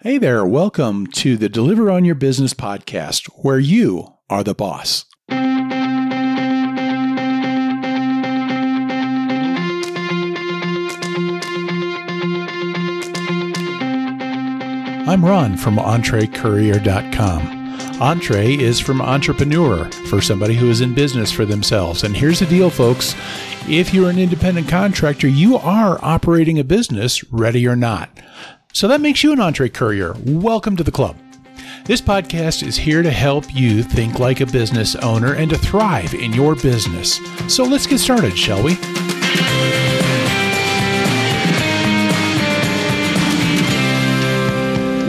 Hey there, welcome to the Deliver on Your Business podcast, where you are the boss. I'm Ron from EntreCourier.com. Entre is from entrepreneur, for somebody who is in business for themselves. And here's the deal, folks. If you're an independent contractor, you are operating a business, ready or not. So that makes you an entre courier. Welcome to the club. This podcast is here to help you think like a business owner and to thrive in your business. So let's get started, shall we?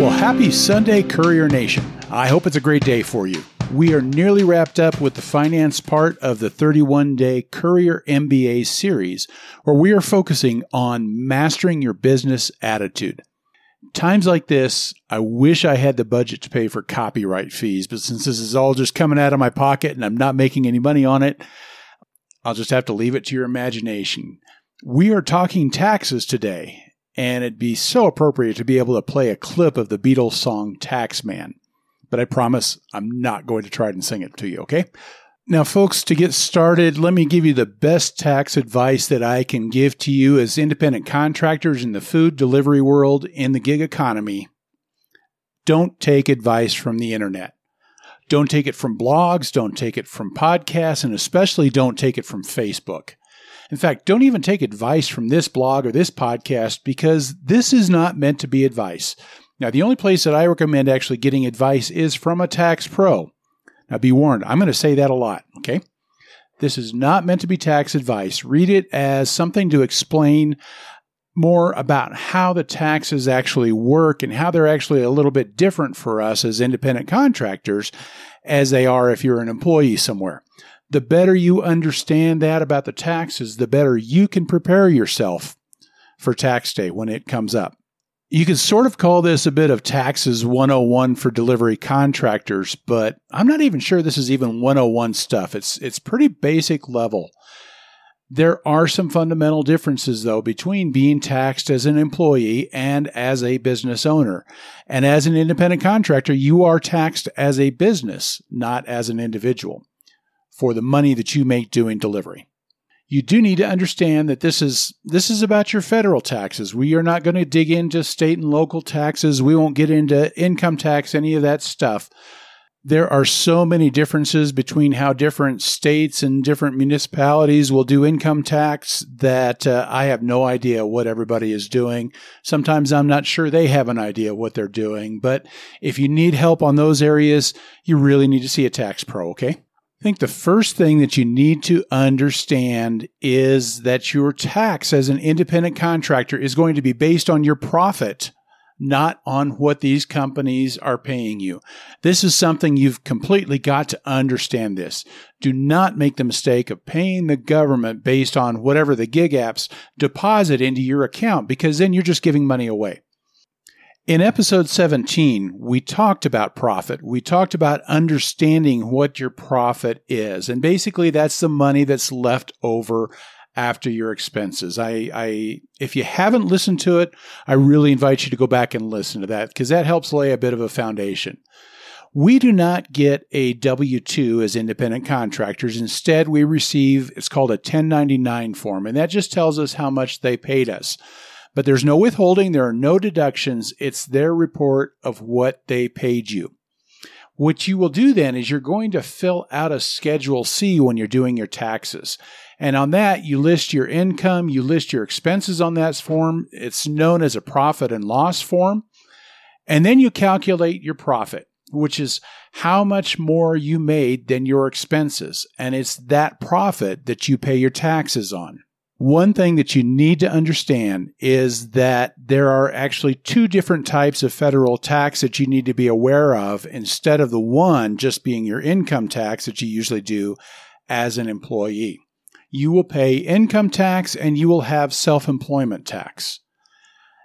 Well, happy Sunday, Courier Nation. I hope it's a great day for you. We are nearly wrapped up with the finance part of the 31 day Courier MBA series, where we are focusing on mastering your business attitude. Times like this, I wish I had the budget to pay for copyright fees, but since this is all just coming out of my pocket and I'm not making any money on it, I'll just have to leave it to your imagination. We are talking taxes today, and it'd be so appropriate to be able to play a clip of the Beatles song Taxman. But I promise I'm not going to try and sing it to you, okay? Now, folks, to get started, let me give you the best tax advice that I can give to you as independent contractors in the food delivery world in the gig economy. Don't take advice from the internet. Don't take it from blogs, don't take it from podcasts, and especially don't take it from Facebook. In fact, don't even take advice from this blog or this podcast because this is not meant to be advice. Now, the only place that I recommend actually getting advice is from a tax pro. Now, be warned, I'm going to say that a lot, okay? This is not meant to be tax advice. Read it as something to explain more about how the taxes actually work and how they're actually a little bit different for us as independent contractors as they are if you're an employee somewhere the better you understand that about the taxes, the better you can prepare yourself for tax day when it comes up. You could sort of call this a bit of taxes 101 for delivery contractors, but I'm not even sure this is even 101 stuff. It's it's pretty basic level. There are some fundamental differences though between being taxed as an employee and as a business owner. And as an independent contractor, you are taxed as a business, not as an individual for the money that you make doing delivery. You do need to understand that this is this is about your federal taxes. We are not going to dig into state and local taxes. We won't get into income tax, any of that stuff. There are so many differences between how different states and different municipalities will do income tax that uh, I have no idea what everybody is doing. Sometimes I'm not sure they have an idea what they're doing. But if you need help on those areas, you really need to see a tax pro, okay? I think the first thing that you need to understand is that your tax as an independent contractor is going to be based on your profit, not on what these companies are paying you. This is something you've completely got to understand this. Do not make the mistake of paying the government based on whatever the gig apps deposit into your account because then you're just giving money away. In episode 17, we talked about profit. We talked about understanding what your profit is. And basically, that's the money that's left over after your expenses. I, I, if you haven't listened to it, I really invite you to go back and listen to that because that helps lay a bit of a foundation. We do not get a W 2 as independent contractors. Instead, we receive, it's called a 1099 form, and that just tells us how much they paid us. But there's no withholding, there are no deductions. It's their report of what they paid you. What you will do then is you're going to fill out a Schedule C when you're doing your taxes. And on that, you list your income, you list your expenses on that form. It's known as a profit and loss form. And then you calculate your profit, which is how much more you made than your expenses. And it's that profit that you pay your taxes on. One thing that you need to understand is that there are actually two different types of federal tax that you need to be aware of instead of the one just being your income tax that you usually do as an employee. You will pay income tax and you will have self employment tax.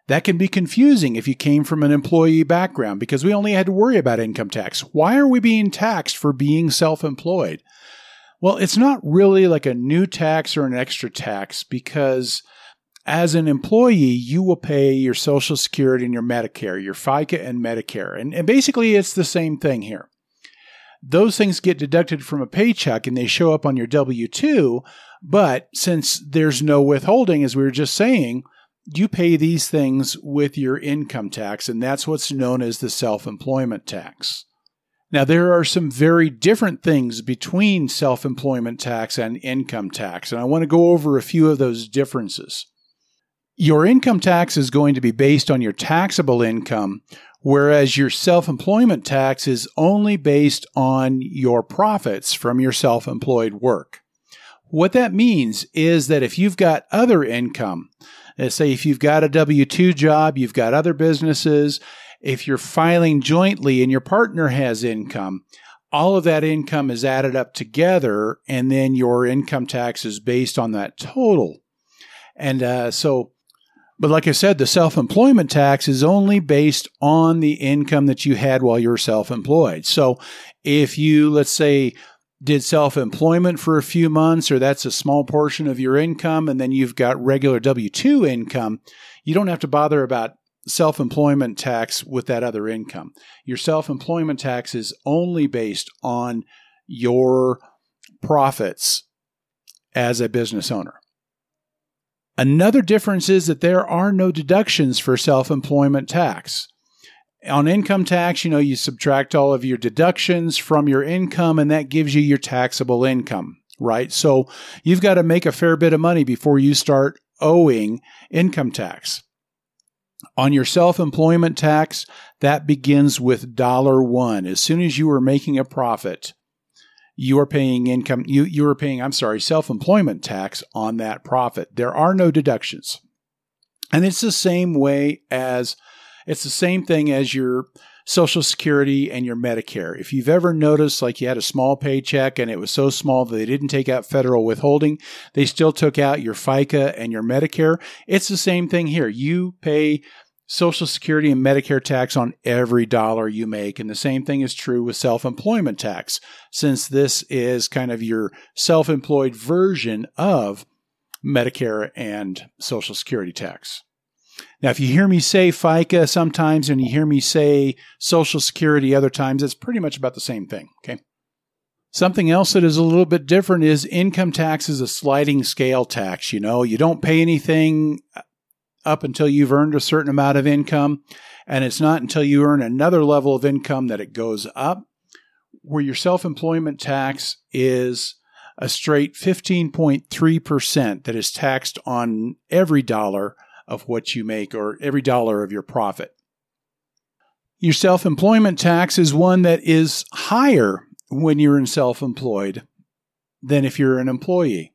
That can be confusing if you came from an employee background because we only had to worry about income tax. Why are we being taxed for being self employed? Well, it's not really like a new tax or an extra tax because as an employee, you will pay your Social Security and your Medicare, your FICA and Medicare. And, and basically, it's the same thing here. Those things get deducted from a paycheck and they show up on your W 2. But since there's no withholding, as we were just saying, you pay these things with your income tax, and that's what's known as the self employment tax. Now, there are some very different things between self employment tax and income tax, and I want to go over a few of those differences. Your income tax is going to be based on your taxable income, whereas your self employment tax is only based on your profits from your self employed work. What that means is that if you've got other income, let's say if you've got a W 2 job, you've got other businesses, if you're filing jointly and your partner has income, all of that income is added up together, and then your income tax is based on that total. And uh, so, but like I said, the self employment tax is only based on the income that you had while you were self employed. So if you, let's say, did self employment for a few months, or that's a small portion of your income, and then you've got regular W 2 income, you don't have to bother about self employment tax with that other income. Your self employment tax is only based on your profits as a business owner. Another difference is that there are no deductions for self employment tax. On income tax, you know, you subtract all of your deductions from your income, and that gives you your taxable income, right? So you've got to make a fair bit of money before you start owing income tax. On your self employment tax, that begins with dollar one. As soon as you are making a profit, you are paying income, you, you are paying, I'm sorry, self employment tax on that profit. There are no deductions. And it's the same way as, it's the same thing as your Social Security and your Medicare. If you've ever noticed, like you had a small paycheck and it was so small that they didn't take out federal withholding, they still took out your FICA and your Medicare. It's the same thing here. You pay Social Security and Medicare tax on every dollar you make. And the same thing is true with self employment tax, since this is kind of your self employed version of Medicare and Social Security tax. Now, if you hear me say FICA sometimes and you hear me say Social Security other times, it's pretty much about the same thing. Okay. Something else that is a little bit different is income tax is a sliding scale tax. You know, you don't pay anything up until you've earned a certain amount of income. And it's not until you earn another level of income that it goes up, where your self employment tax is a straight 15.3% that is taxed on every dollar of what you make or every dollar of your profit. Your self employment tax is one that is higher when you're in self employed than if you're an employee.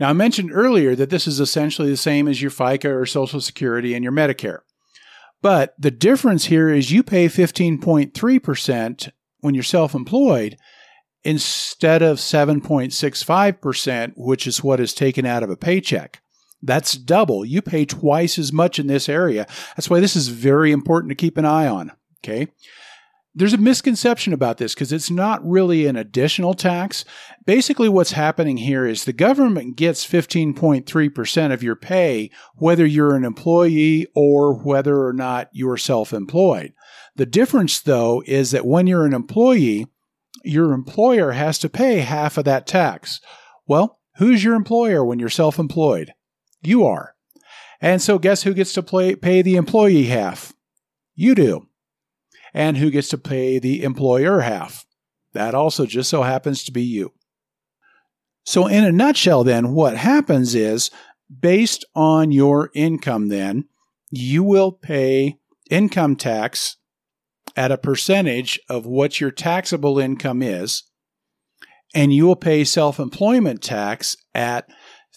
Now, I mentioned earlier that this is essentially the same as your FICA or Social Security and your Medicare. But the difference here is you pay 15.3% when you're self employed instead of 7.65%, which is what is taken out of a paycheck. That's double. You pay twice as much in this area. That's why this is very important to keep an eye on. Okay. There's a misconception about this because it's not really an additional tax. Basically, what's happening here is the government gets 15.3% of your pay, whether you're an employee or whether or not you're self employed. The difference, though, is that when you're an employee, your employer has to pay half of that tax. Well, who's your employer when you're self employed? You are. And so guess who gets to play, pay the employee half? You do. And who gets to pay the employer half? That also just so happens to be you. So, in a nutshell, then, what happens is based on your income, then, you will pay income tax at a percentage of what your taxable income is, and you will pay self employment tax at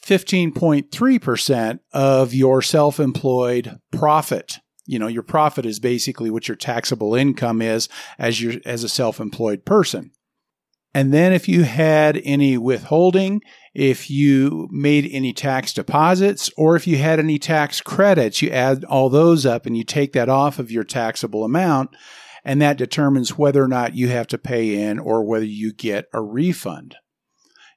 15.3% of your self employed profit. You know, your profit is basically what your taxable income is as you as a self employed person. And then if you had any withholding, if you made any tax deposits, or if you had any tax credits, you add all those up and you take that off of your taxable amount. And that determines whether or not you have to pay in or whether you get a refund.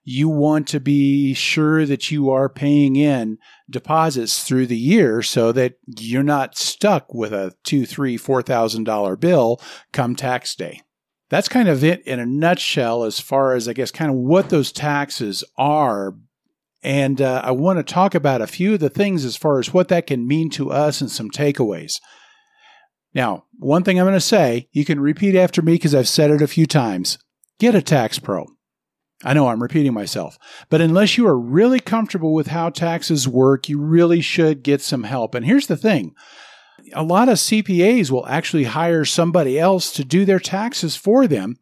You want to be sure that you are paying in deposits through the year so that you're not stuck with a two, three, four thousand dollar bill come tax day. That's kind of it in a nutshell as far as I guess kind of what those taxes are. And uh, I want to talk about a few of the things as far as what that can mean to us and some takeaways. Now, one thing I'm going to say, you can repeat after me because I've said it a few times. Get a tax pro. I know I'm repeating myself, but unless you are really comfortable with how taxes work, you really should get some help. And here's the thing a lot of CPAs will actually hire somebody else to do their taxes for them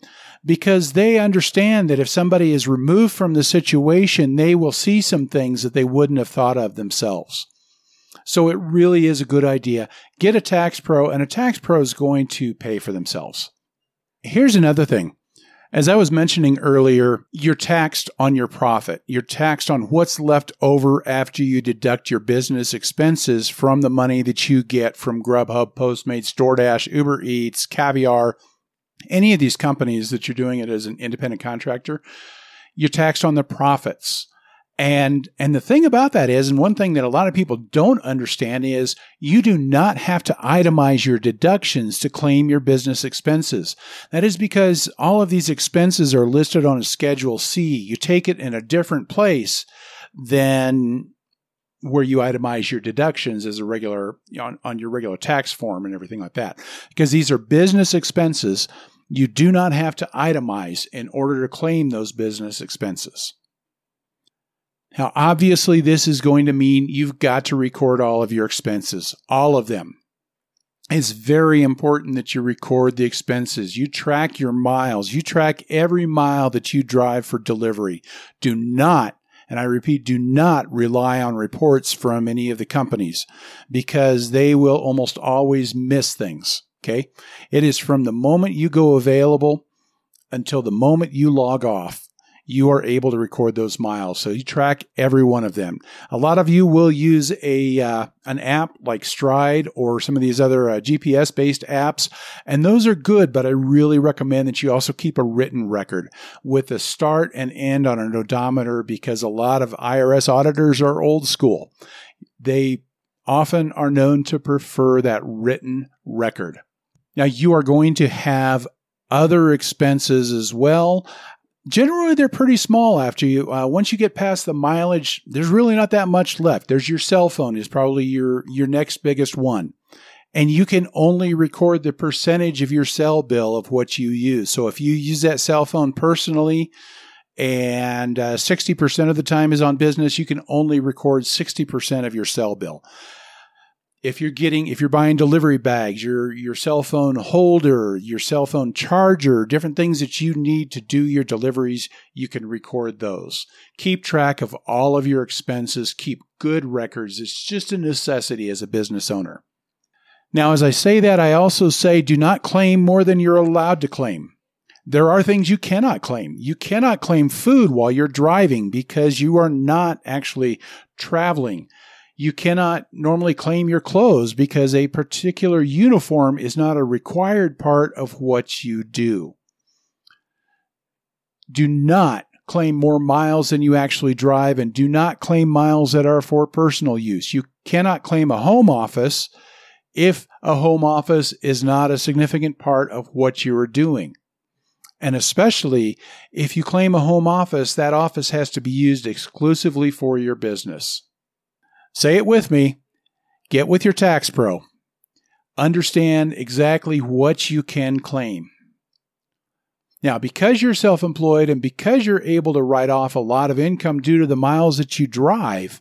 because they understand that if somebody is removed from the situation, they will see some things that they wouldn't have thought of themselves. So it really is a good idea. Get a tax pro, and a tax pro is going to pay for themselves. Here's another thing. As I was mentioning earlier, you're taxed on your profit. You're taxed on what's left over after you deduct your business expenses from the money that you get from Grubhub, Postmates, DoorDash, Uber Eats, Caviar, any of these companies that you're doing it as an independent contractor. You're taxed on the profits. And and the thing about that is, and one thing that a lot of people don't understand is you do not have to itemize your deductions to claim your business expenses. That is because all of these expenses are listed on a schedule C. You take it in a different place than where you itemize your deductions as a regular on, on your regular tax form and everything like that. Because these are business expenses, you do not have to itemize in order to claim those business expenses. Now, obviously, this is going to mean you've got to record all of your expenses, all of them. It's very important that you record the expenses. You track your miles. You track every mile that you drive for delivery. Do not, and I repeat, do not rely on reports from any of the companies because they will almost always miss things. Okay. It is from the moment you go available until the moment you log off you are able to record those miles. So you track every one of them. A lot of you will use a uh, an app like Stride or some of these other uh, GPS based apps, and those are good. But I really recommend that you also keep a written record with a start and end on an odometer because a lot of IRS auditors are old school. They often are known to prefer that written record. Now you are going to have other expenses as well generally they're pretty small after you uh, once you get past the mileage there's really not that much left. There's your cell phone is probably your your next biggest one. And you can only record the percentage of your cell bill of what you use. So if you use that cell phone personally and uh, 60% of the time is on business you can only record 60% of your cell bill if you're getting if you're buying delivery bags your your cell phone holder your cell phone charger different things that you need to do your deliveries you can record those. Keep track of all of your expenses. Keep good records. It's just a necessity as a business owner. Now as i say that i also say do not claim more than you're allowed to claim. There are things you cannot claim. You cannot claim food while you're driving because you are not actually traveling you cannot normally claim your clothes because a particular uniform is not a required part of what you do. Do not claim more miles than you actually drive and do not claim miles that are for personal use. You cannot claim a home office if a home office is not a significant part of what you are doing. And especially if you claim a home office, that office has to be used exclusively for your business. Say it with me. Get with your tax pro. Understand exactly what you can claim. Now, because you're self employed and because you're able to write off a lot of income due to the miles that you drive,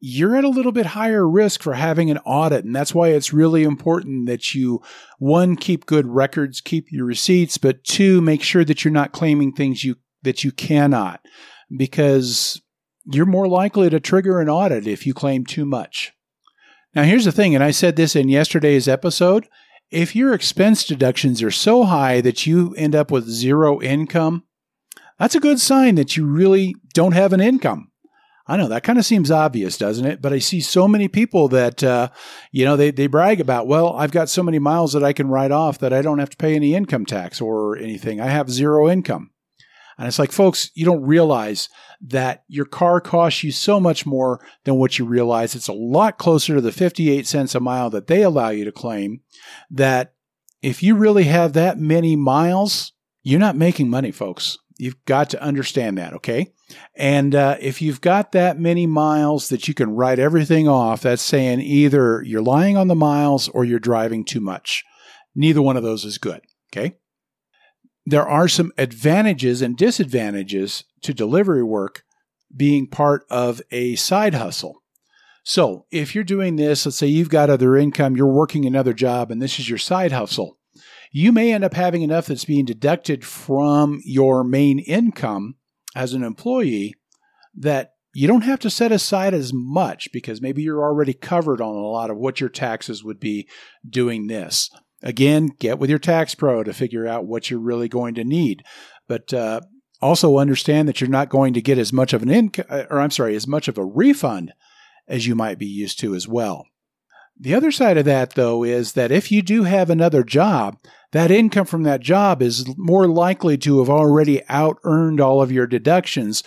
you're at a little bit higher risk for having an audit. And that's why it's really important that you, one, keep good records, keep your receipts, but two, make sure that you're not claiming things you, that you cannot. Because you're more likely to trigger an audit if you claim too much. Now, here's the thing, and I said this in yesterday's episode if your expense deductions are so high that you end up with zero income, that's a good sign that you really don't have an income. I know that kind of seems obvious, doesn't it? But I see so many people that, uh, you know, they, they brag about, well, I've got so many miles that I can write off that I don't have to pay any income tax or anything. I have zero income. And it's like, folks, you don't realize that your car costs you so much more than what you realize. It's a lot closer to the 58 cents a mile that they allow you to claim. That if you really have that many miles, you're not making money, folks. You've got to understand that, okay? And uh, if you've got that many miles that you can write everything off, that's saying either you're lying on the miles or you're driving too much. Neither one of those is good, okay? There are some advantages and disadvantages to delivery work being part of a side hustle. So, if you're doing this, let's say you've got other income, you're working another job, and this is your side hustle you may end up having enough that's being deducted from your main income as an employee that you don't have to set aside as much because maybe you're already covered on a lot of what your taxes would be doing this. Again, get with your tax pro to figure out what you're really going to need. But uh, also understand that you're not going to get as much of an income, or I'm sorry, as much of a refund as you might be used to as well. The other side of that, though, is that if you do have another job, that income from that job is more likely to have already out earned all of your deductions.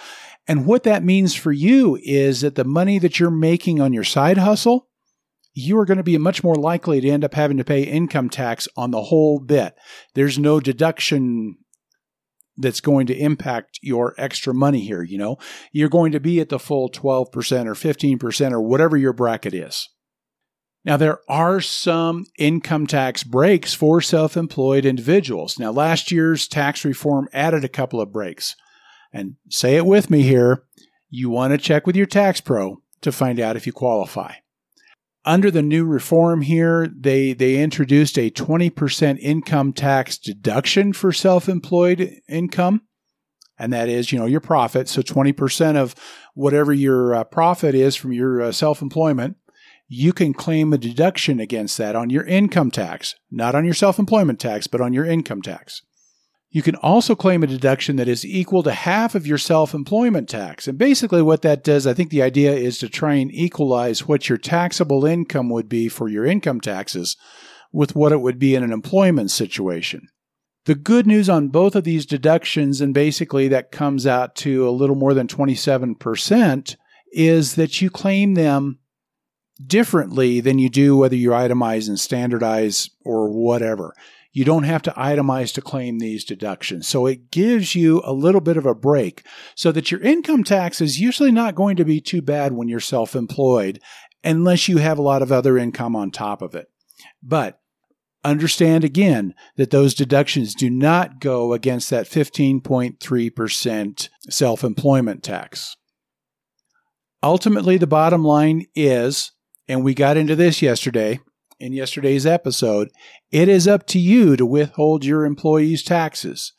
And what that means for you is that the money that you're making on your side hustle, you are going to be much more likely to end up having to pay income tax on the whole bit. There's no deduction that's going to impact your extra money here, you know. You're going to be at the full 12% or 15% or whatever your bracket is. Now, there are some income tax breaks for self employed individuals. Now, last year's tax reform added a couple of breaks. And say it with me here you want to check with your tax pro to find out if you qualify. Under the new reform here, they, they introduced a 20% income tax deduction for self employed income. And that is, you know, your profit. So 20% of whatever your uh, profit is from your uh, self employment you can claim a deduction against that on your income tax, not on your self employment tax, but on your income tax. You can also claim a deduction that is equal to half of your self employment tax. And basically, what that does, I think the idea is to try and equalize what your taxable income would be for your income taxes with what it would be in an employment situation. The good news on both of these deductions, and basically that comes out to a little more than 27%, is that you claim them differently than you do whether you itemize and standardize or whatever. You don't have to itemize to claim these deductions. So it gives you a little bit of a break so that your income tax is usually not going to be too bad when you're self employed unless you have a lot of other income on top of it. But understand again that those deductions do not go against that 15.3% self employment tax. Ultimately, the bottom line is and we got into this yesterday in yesterday's episode, it is up to you to withhold your employees' taxes.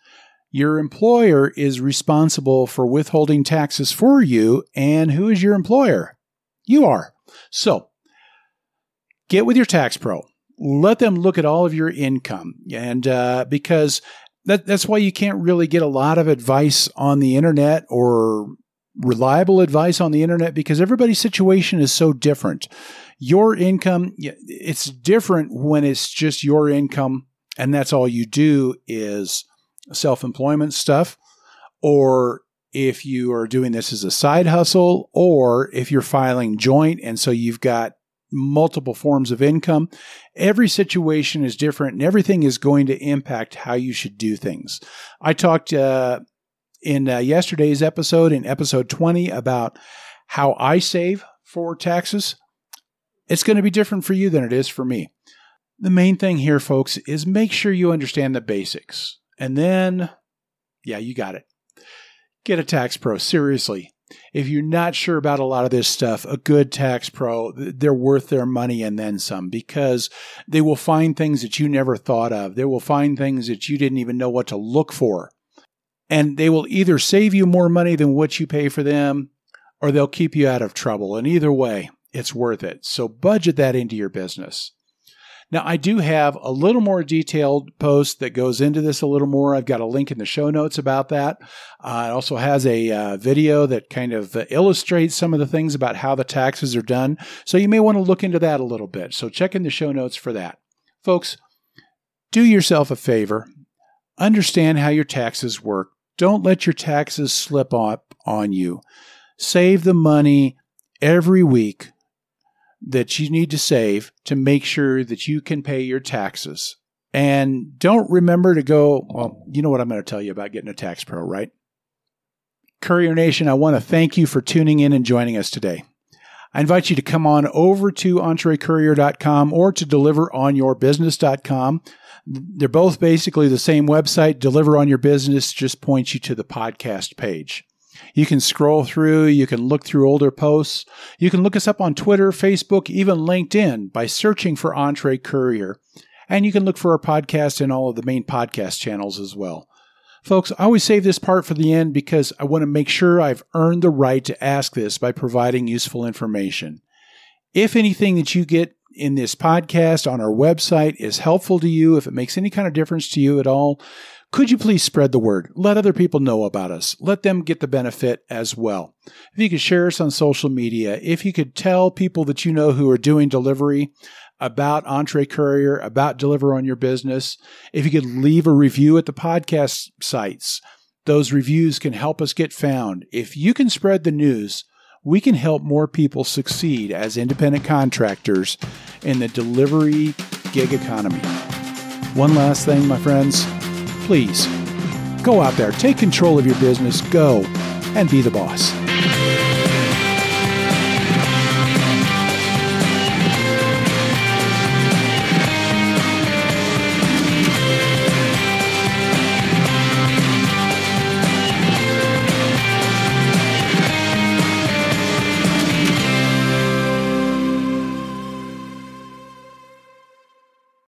Your employer is responsible for withholding taxes for you, and who is your employer? You are. So, get with your tax pro. Let them look at all of your income, and uh, because that, that's why you can't really get a lot of advice on the internet or reliable advice on the internet because everybody's situation is so different. Your income, it's different when it's just your income and that's all you do is self employment stuff, or if you are doing this as a side hustle, or if you're filing joint and so you've got multiple forms of income. Every situation is different and everything is going to impact how you should do things. I talked uh, in uh, yesterday's episode, in episode 20, about how I save for taxes. It's going to be different for you than it is for me. The main thing here, folks, is make sure you understand the basics. And then, yeah, you got it. Get a tax pro, seriously. If you're not sure about a lot of this stuff, a good tax pro, they're worth their money and then some because they will find things that you never thought of. They will find things that you didn't even know what to look for and they will either save you more money than what you pay for them or they'll keep you out of trouble. And either way, it's worth it. So budget that into your business. Now, I do have a little more detailed post that goes into this a little more. I've got a link in the show notes about that. Uh, it also has a uh, video that kind of uh, illustrates some of the things about how the taxes are done. So you may want to look into that a little bit. So check in the show notes for that. Folks, do yourself a favor. Understand how your taxes work Don't let your taxes slip up on you. Save the money every week that you need to save to make sure that you can pay your taxes. And don't remember to go, well, you know what I'm going to tell you about getting a tax pro, right? Courier Nation, I want to thank you for tuning in and joining us today. I invite you to come on over to entrecourier.com or to deliveronyourbusiness.com. They're both basically the same website. Deliver on Your Business just points you to the podcast page. You can scroll through, you can look through older posts, you can look us up on Twitter, Facebook, even LinkedIn by searching for Entre Courier. And you can look for our podcast in all of the main podcast channels as well. Folks, I always save this part for the end because I want to make sure I've earned the right to ask this by providing useful information. If anything that you get in this podcast on our website is helpful to you, if it makes any kind of difference to you at all, could you please spread the word? Let other people know about us. Let them get the benefit as well. If you could share us on social media, if you could tell people that you know who are doing delivery about Entre Courier, about Deliver on Your Business, if you could leave a review at the podcast sites, those reviews can help us get found. If you can spread the news, we can help more people succeed as independent contractors in the delivery gig economy. One last thing, my friends, please go out there, take control of your business, go and be the boss.